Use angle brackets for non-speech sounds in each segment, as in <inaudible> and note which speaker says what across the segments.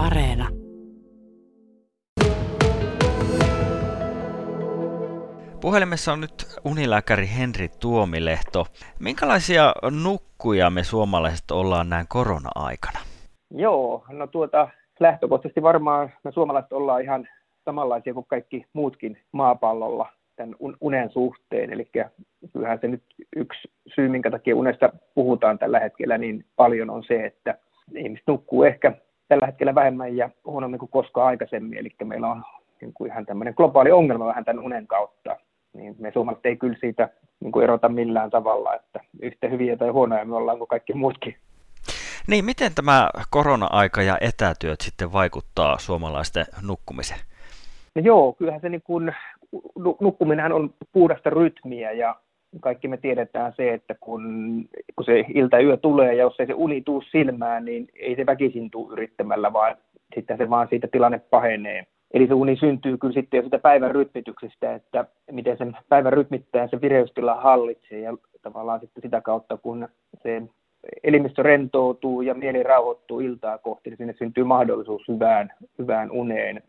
Speaker 1: Areena. Puhelimessa on nyt unilääkäri Henri Tuomilehto. Minkälaisia nukkuja me suomalaiset ollaan näin korona-aikana?
Speaker 2: Joo, no tuota, lähtökohtaisesti varmaan me suomalaiset ollaan ihan samanlaisia kuin kaikki muutkin maapallolla tämän unen suhteen. Eli kyllähän se nyt yksi syy, minkä takia unesta puhutaan tällä hetkellä niin paljon on se, että ihmiset nukkuu ehkä tällä hetkellä vähemmän ja huonommin kuin koskaan aikaisemmin. Eli meillä on niin kuin ihan tämmöinen globaali ongelma vähän tämän unen kautta. Niin me suomalaiset ei kyllä siitä niin kuin erota millään tavalla, että yhtä hyviä tai huonoja me ollaan kuin kaikki muutkin.
Speaker 1: Niin, miten tämä korona-aika ja etätyöt sitten vaikuttaa suomalaisten nukkumiseen?
Speaker 2: No joo, kyllähän se niin kuin, nukkuminenhan on puhdasta rytmiä ja kaikki me tiedetään se, että kun, kun se ilta yö tulee ja jos ei se uni tuu silmään, niin ei se väkisin tuu yrittämällä, vaan sitten se vaan siitä tilanne pahenee. Eli se uni syntyy kyllä sitten jo sitä päivän rytmityksestä, että miten sen päivän rytmittää se vireystila hallitsee ja tavallaan sitten sitä kautta, kun se elimistö rentoutuu ja mieli rauhoittuu iltaa kohti, niin sinne syntyy mahdollisuus hyvään, hyvään uneen.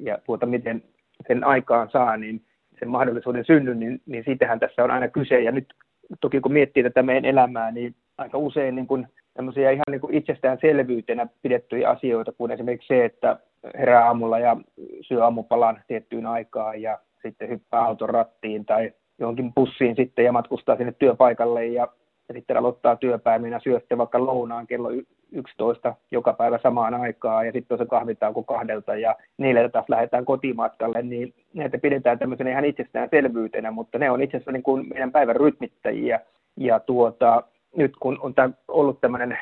Speaker 2: Ja tuota, miten sen aikaan saa, niin sen mahdollisuuden synnyn, niin, niin siitähän tässä on aina kyse. Ja nyt toki kun miettii tätä meidän elämää, niin aika usein niin kuin tämmöisiä ihan niin kuin itsestäänselvyytenä pidettyjä asioita, kuin esimerkiksi se, että herää aamulla ja syö aamupalan tiettyyn aikaan ja sitten hyppää auton rattiin tai johonkin bussiin sitten ja matkustaa sinne työpaikalle ja, ja sitten aloittaa työpäivinä syö sitten vaikka lounaan kello 11 joka päivä samaan aikaan. Ja sitten on se kahvitauko kahdelta ja niille taas lähdetään kotimatkalle, niin näitä pidetään tämmöisenä ihan itsestäänselvyytenä, mutta ne on itse asiassa niin kuin meidän päivän rytmittäjiä. Ja tuota, nyt kun on tämä ollut tämmöinen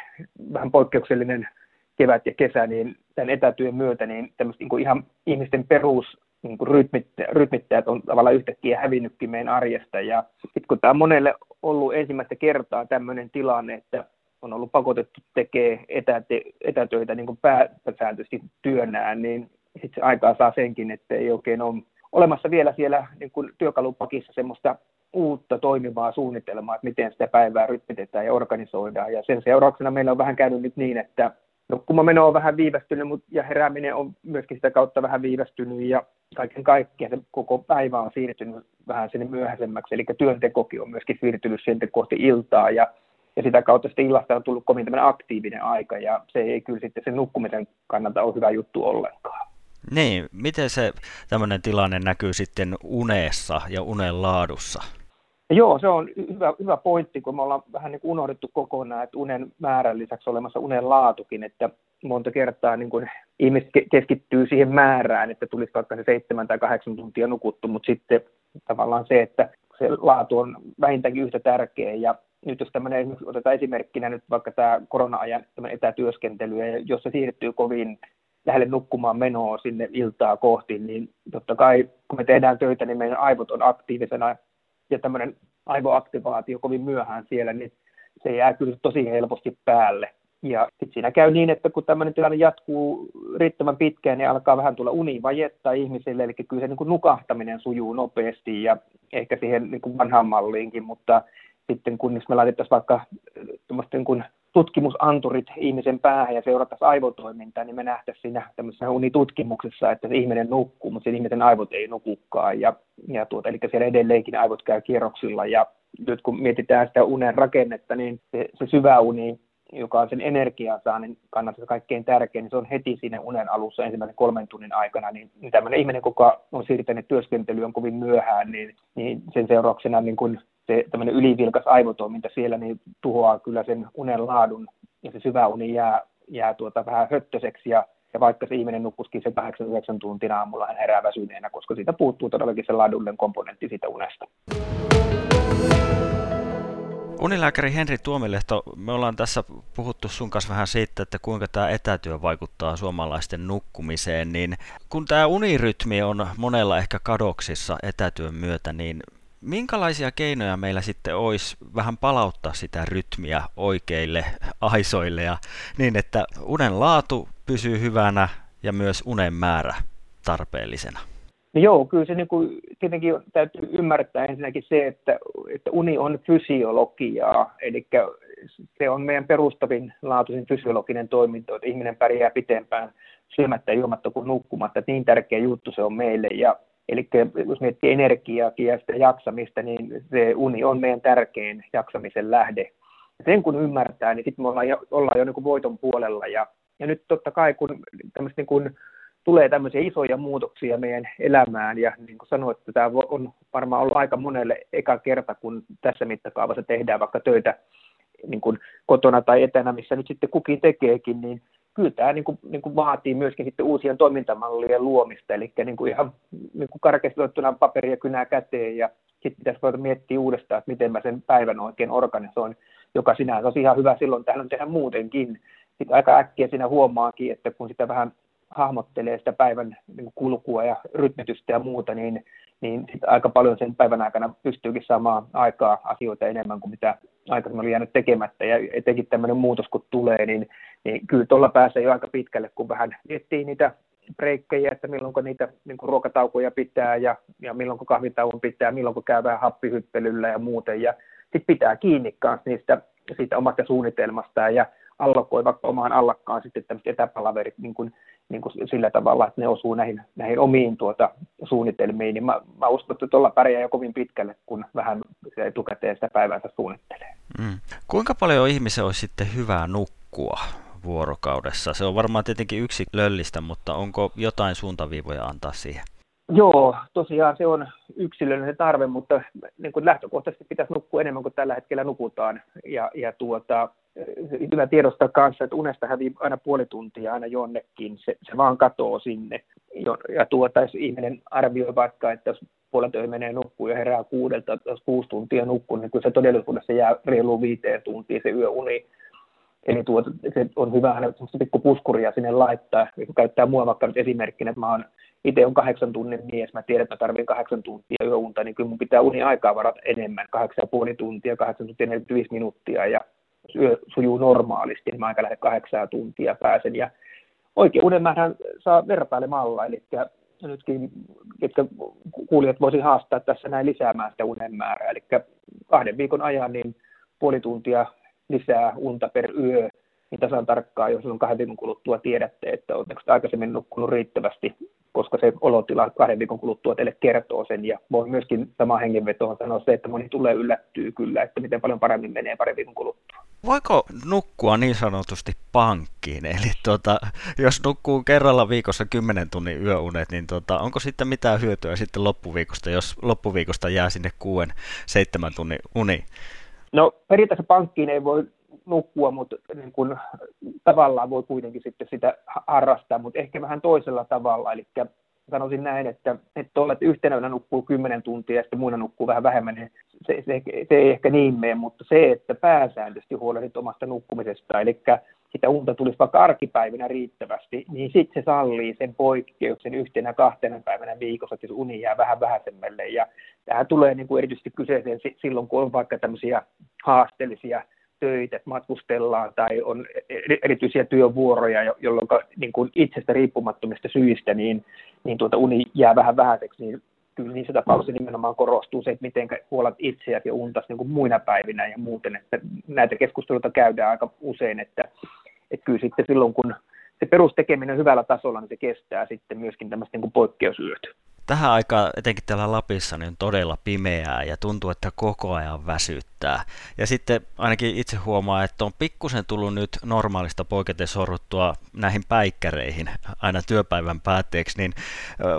Speaker 2: vähän poikkeuksellinen kevät ja kesä, niin tämän etätyön myötä niin niin kuin ihan ihmisten perus niin kuin rytmittäjät on tavallaan yhtäkkiä hävinnytkin meidän arjesta. Ja sitten kun tämä on monelle ollut ensimmäistä kertaa tämmöinen tilanne, että on ollut pakotettu tekemään etäte, etätöitä niin kuin pääsääntöisesti työnään, niin sitten aikaa saa senkin, että ei oikein ole olemassa vielä siellä niin kuin työkalupakissa semmoista uutta toimivaa suunnitelmaa, että miten sitä päivää rytmitetään ja organisoidaan. Ja sen seurauksena meillä on vähän käynyt nyt niin, että nukkumameno on vähän viivästynyt mutta, ja herääminen on myöskin sitä kautta vähän viivästynyt ja kaiken kaikkiaan se koko päivä on siirtynyt vähän sinne myöhäisemmäksi. Eli työntekokin on myöskin siirtynyt sitten kohti iltaa ja ja sitä kautta sitten illasta on tullut kovin tämmöinen aktiivinen aika, ja se ei kyllä sitten sen nukkumisen kannalta ole hyvä juttu ollenkaan.
Speaker 1: Niin, miten se tämmöinen tilanne näkyy sitten unessa ja unen laadussa?
Speaker 2: Joo, se on hyvä, hyvä pointti, kun me ollaan vähän niin unohdettu kokonaan, että unen määrän lisäksi olemassa unen laatukin, että monta kertaa niin kun ihmiset keskittyy siihen määrään, että tulisi vaikka se seitsemän tai kahdeksan tuntia nukuttu, mutta sitten tavallaan se, että se laatu on vähintäänkin yhtä tärkeä. Ja nyt jos tämmöinen, otetaan esimerkkinä nyt vaikka tämä korona-ajan etätyöskentely, ja jos se siirtyy kovin lähelle nukkumaan menoa sinne iltaa kohti, niin totta kai kun me tehdään töitä, niin meidän aivot on aktiivisena ja tämmöinen aivoaktivaatio kovin myöhään siellä, niin se jää kyllä tosi helposti päälle. Ja sitten siinä käy niin, että kun tämmöinen tilanne jatkuu riittävän pitkään, niin alkaa vähän tulla univajetta ihmisille, eli kyllä se niin kuin nukahtaminen sujuu nopeasti ja ehkä siihen niin kuin vanhaan malliinkin, mutta sitten kun me laitettaisiin vaikka niin kuin tutkimusanturit ihmisen päähän ja seurattaisiin aivotoimintaa, niin me nähtäisiin siinä tämmöisessä unitutkimuksessa, että se ihminen nukkuu, mutta sen ihmisen aivot ei nukukaan. Ja, ja tuota, eli siellä edelleenkin aivot käy kierroksilla. Ja nyt kun mietitään sitä unen rakennetta, niin se, se syvä uni, joka on sen energiansaannin kannalta se kaikkein tärkein, niin se on heti siinä unen alussa ensimmäisen kolmen tunnin aikana. Niin, niin tämmöinen ihminen, joka on siirtänyt työskentelyyn kovin myöhään, niin, niin sen seurauksena niin kun se tämmöinen ylivilkas aivotoiminta siellä niin tuhoaa kyllä sen unen laadun ja se syvä uni jää, jää tuota vähän höttöseksi ja, ja vaikka se ihminen nukkuskin se 8-9 tuntia aamulla, hän herää väsyneenä, koska siitä puuttuu todellakin se laadullinen komponentti siitä unesta.
Speaker 1: Unilääkäri Henri Tuomilehto, me ollaan tässä puhuttu sun kanssa vähän siitä, että kuinka tämä etätyö vaikuttaa suomalaisten nukkumiseen, niin kun tämä unirytmi on monella ehkä kadoksissa etätyön myötä, niin minkälaisia keinoja meillä sitten olisi vähän palauttaa sitä rytmiä oikeille aisoille ja niin, että unen laatu pysyy hyvänä ja myös unen määrä tarpeellisena?
Speaker 2: No joo, kyllä se niin kuin, tietenkin täytyy ymmärtää ensinnäkin se, että, että uni on fysiologiaa, eli se on meidän perustavin laatuisin fysiologinen toiminto, että ihminen pärjää pitempään syömättä ja juomatta kuin nukkumatta. Että niin tärkeä juttu se on meille. Ja, eli jos miettii energiaa ja sitä jaksamista, niin se uni on meidän tärkein jaksamisen lähde. Sen kun ymmärtää, niin sitten me ollaan jo, ollaan jo niin kuin voiton puolella. Ja, ja nyt totta kai, kun, niin kuin, tulee tämmöisiä isoja muutoksia meidän elämään, ja niin kuin sanoin, että tämä on varmaan ollut aika monelle eka kerta, kun tässä mittakaavassa tehdään vaikka töitä niin kuin kotona tai etänä, missä nyt sitten kukin tekeekin, niin kyllä tämä niin kuin, niin kuin vaatii myöskin sitten uusien toimintamallien luomista, eli niin kuin ihan niin kuin karkeasti paperi ja kynää käteen, ja sitten pitäisi voida miettiä uudestaan, että miten mä sen päivän oikein organisoin, joka sinänsä on ihan hyvä silloin tähän tehdä muutenkin. Sitten aika äkkiä siinä huomaakin, että kun sitä vähän hahmottelee sitä päivän niin kulkua ja rytmitystä ja muuta, niin, niin sit aika paljon sen päivän aikana pystyykin saamaan aikaa asioita enemmän kuin mitä aikaisemmin oli jäänyt tekemättä. Ja etenkin tämmöinen muutos kun tulee, niin, niin kyllä tuolla pääsee jo aika pitkälle, kun vähän miettii niitä breikkejä, että milloin niitä niin kuin ruokataukoja pitää ja, ja milloin kahvitauon pitää, milloin käy vähän happihyppelyllä ja muuten. Ja sitten pitää kiinni kanssa niistä, siitä omasta suunnitelmastaan ja allokoi vaikka omaan allakkaan sitten tämmöiset etäpalaverit niin kuin niin kuin sillä tavalla, että ne osuu näihin, näihin omiin tuota, suunnitelmiin, niin mä, mä uskon, että tuolla pärjää jo kovin pitkälle, kun vähän etukäteen sitä päivänsä suunnittelee. Mm.
Speaker 1: Kuinka paljon ihmisen olisi sitten hyvää nukkua vuorokaudessa? Se on varmaan tietenkin yksi löllistä, mutta onko jotain suuntaviivoja antaa siihen?
Speaker 2: Joo, tosiaan se on yksilöllinen tarve, mutta niin kuin lähtökohtaisesti pitäisi nukkua enemmän kuin tällä hetkellä nukutaan. Ja, ja tuota, hyvä tiedostaa kanssa, että unesta hävii aina puoli tuntia aina jonnekin, se, se vaan katoo sinne. Ja tuota, jos ihminen arvioi vaikka, että jos puolet menee nukkuu ja herää kuudelta, jos kuusi tuntia nukkuu, niin kyllä se todellisuudessa jää reiluun viiteen tuntiin se yöuni. Eli tuota, se on hyvä aina pikku puskuria sinne laittaa. Kun käyttää mua vaikka nyt esimerkkinä, että mä oon itse on kahdeksan tunnin mies, mä tiedän, että mä tarvitsen kahdeksan tuntia yöunta, niin kyllä mun pitää uni aikaa varata enemmän, kahdeksan ja puoli tuntia, kahdeksan tuntia 45 minuuttia, ja yö sujuu normaalisti, niin mä aika lähde kahdeksan tuntia pääsen. Ja oikein unen määrän saa vertailemalla, eli nytkin, ketkä kuulijat voisi haastaa tässä näin lisäämään sitä unen määrää. Eli kahden viikon ajan niin puoli tuntia lisää unta per yö, niin tasan tarkkaan, jos on kahden viikon kuluttua tiedätte, että oletteko aikaisemmin nukkunut riittävästi, koska se olotila kahden viikon kuluttua teille kertoo sen. Ja voi myöskin sama hengenvetoon sanoa se, että moni tulee yllättyy kyllä, että miten paljon paremmin menee parin viikon kuluttua.
Speaker 1: Voiko nukkua niin sanotusti pankkiin? Eli tuota, jos nukkuu kerralla viikossa 10 tunnin yöunet, niin tuota, onko sitten mitään hyötyä sitten loppuviikosta, jos loppuviikosta jää sinne 6-7 tunnin uni?
Speaker 2: No periaatteessa pankkiin ei voi nukkua, mutta niin kun, tavallaan voi kuitenkin sitten sitä harrastaa, mutta ehkä vähän toisella tavalla. Eli sanoisin näin, että, että olet yhtenä yönä nukkuu 10 tuntia ja sitten muina nukkuu vähän vähemmän, niin se, se, se ei ehkä niin mene, mutta se, että pääsääntöisesti huolehdit omasta nukkumisesta, eli sitä unta tulisi vaikka arkipäivinä riittävästi, niin sitten se sallii sen poikkeuksen yhtenä kahtena päivänä viikossa, että uni jää vähän vähäisemmälle. Ja tähän tulee niin kuin erityisesti kyseeseen silloin, kun on vaikka tämmöisiä haasteellisia töitä, että matkustellaan tai on erityisiä työvuoroja, jolloin niin kuin itsestä riippumattomista syistä niin, niin tuota uni jää vähän vähäiseksi, niin kyllä niissä tapauksissa nimenomaan korostuu se, että miten huolat itseäsi ja untas niin kuin muina päivinä ja muuten, että näitä keskusteluita käydään aika usein, että, että kyllä sitten silloin kun se perustekeminen on hyvällä tasolla, niin se kestää sitten myöskin tämmöistä niin poikkeusyöt
Speaker 1: tähän aikaan, etenkin täällä Lapissa, niin on todella pimeää ja tuntuu, että koko ajan väsyttää. Ja sitten ainakin itse huomaa, että on pikkusen tullut nyt normaalista poiketen sorruttua näihin päikkäreihin aina työpäivän päätteeksi, niin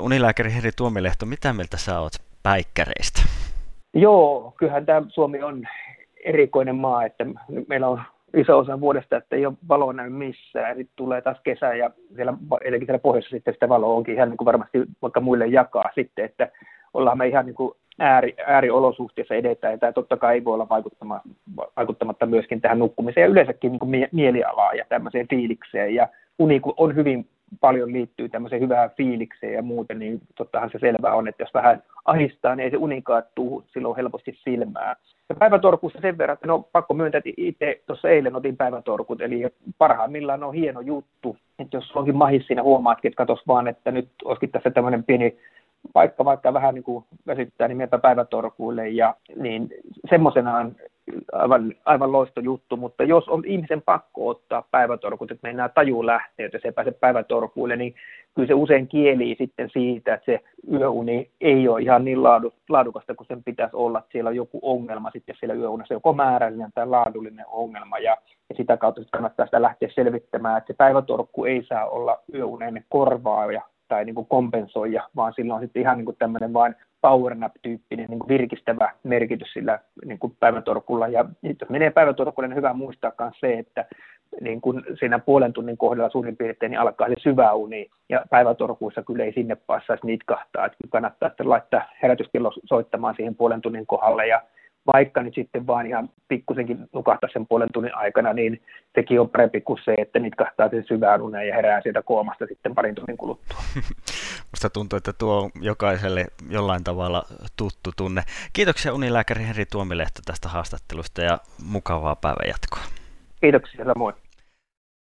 Speaker 1: unilääkäri Henri Tuomilehto, mitä mieltä sä oot päikkäreistä?
Speaker 2: Joo, kyllähän tämä Suomi on erikoinen maa, että meillä on iso osa vuodesta, että ei ole valoa näy missään. Sitten tulee taas kesä ja siellä, etenkin siellä pohjoisessa sitten sitä valoa onkin ihan niin kuin varmasti vaikka muille jakaa sitten, että ollaan me ihan niin kuin ääri, ääriolosuhteissa edetään, ja tämä totta kai ei voi olla vaikuttamatta, myöskin tähän nukkumiseen. Ja yleensäkin niin kuin mie- mielialaan ja tämmöiseen fiilikseen, ja uni on hyvin paljon liittyy tämmöiseen hyvään fiilikseen ja muuten, niin tottahan se selvää on, että jos vähän ahistaa, niin ei se uni tuu silloin helposti silmää. Ja päivätorkussa sen verran, että no pakko myöntää, että itse tuossa eilen otin päivätorkut, eli parhaimmillaan on hieno juttu, että jos onkin mahis siinä huomaatkin, että katos vaan, että nyt olisikin tässä tämmöinen pieni paikka vaikka vähän niin kuin väsyttää, niin päivätorkuille, ja niin semmoisenaan aivan, aivan loisto juttu, mutta jos on ihmisen pakko ottaa päivätorkut, että mennään taju lähtee, se ei pääse päivätorkuille, niin kyllä se usein kielii sitten siitä, että se yöuni ei ole ihan niin laadukasta kuin sen pitäisi olla, että siellä on joku ongelma sitten siellä yöunessa, joko määrällinen tai laadullinen ongelma, ja, ja sitä kautta sitten kannattaa sitä lähteä selvittämään, että se päivätorkku ei saa olla yöunen korvaaja tai niin kuin kompensoija, vaan sillä on sitten ihan niin kuin tämmöinen vain powernap-tyyppinen niin kuin virkistävä merkitys sillä niin kuin päivätorkulla. Ja jos menee päivätorkulle, niin hyvä muistaa myös se, että niin kuin siinä puolen tunnin kohdalla suurin piirtein niin alkaa se syvä uni, ja päivätorkuissa kyllä ei sinne passaisi nitkahtaa, että kannattaa sitten laittaa herätyskello soittamaan siihen puolen tunnin kohdalle, ja vaikka nyt sitten vaan ihan pikkusenkin nukahtaa sen puolen tunnin aikana, niin sekin on parempi kuin se, että nitkahtaa sen syvään uneen ja herää sieltä koomasta sitten parin tunnin kuluttua. <laughs>
Speaker 1: Musta tuntuu, että tuo on jokaiselle jollain tavalla tuttu tunne. Kiitoksia unilääkäri Henri Tuomilehto tästä haastattelusta ja mukavaa päivänjatkoa.
Speaker 2: Kiitoksia samoin.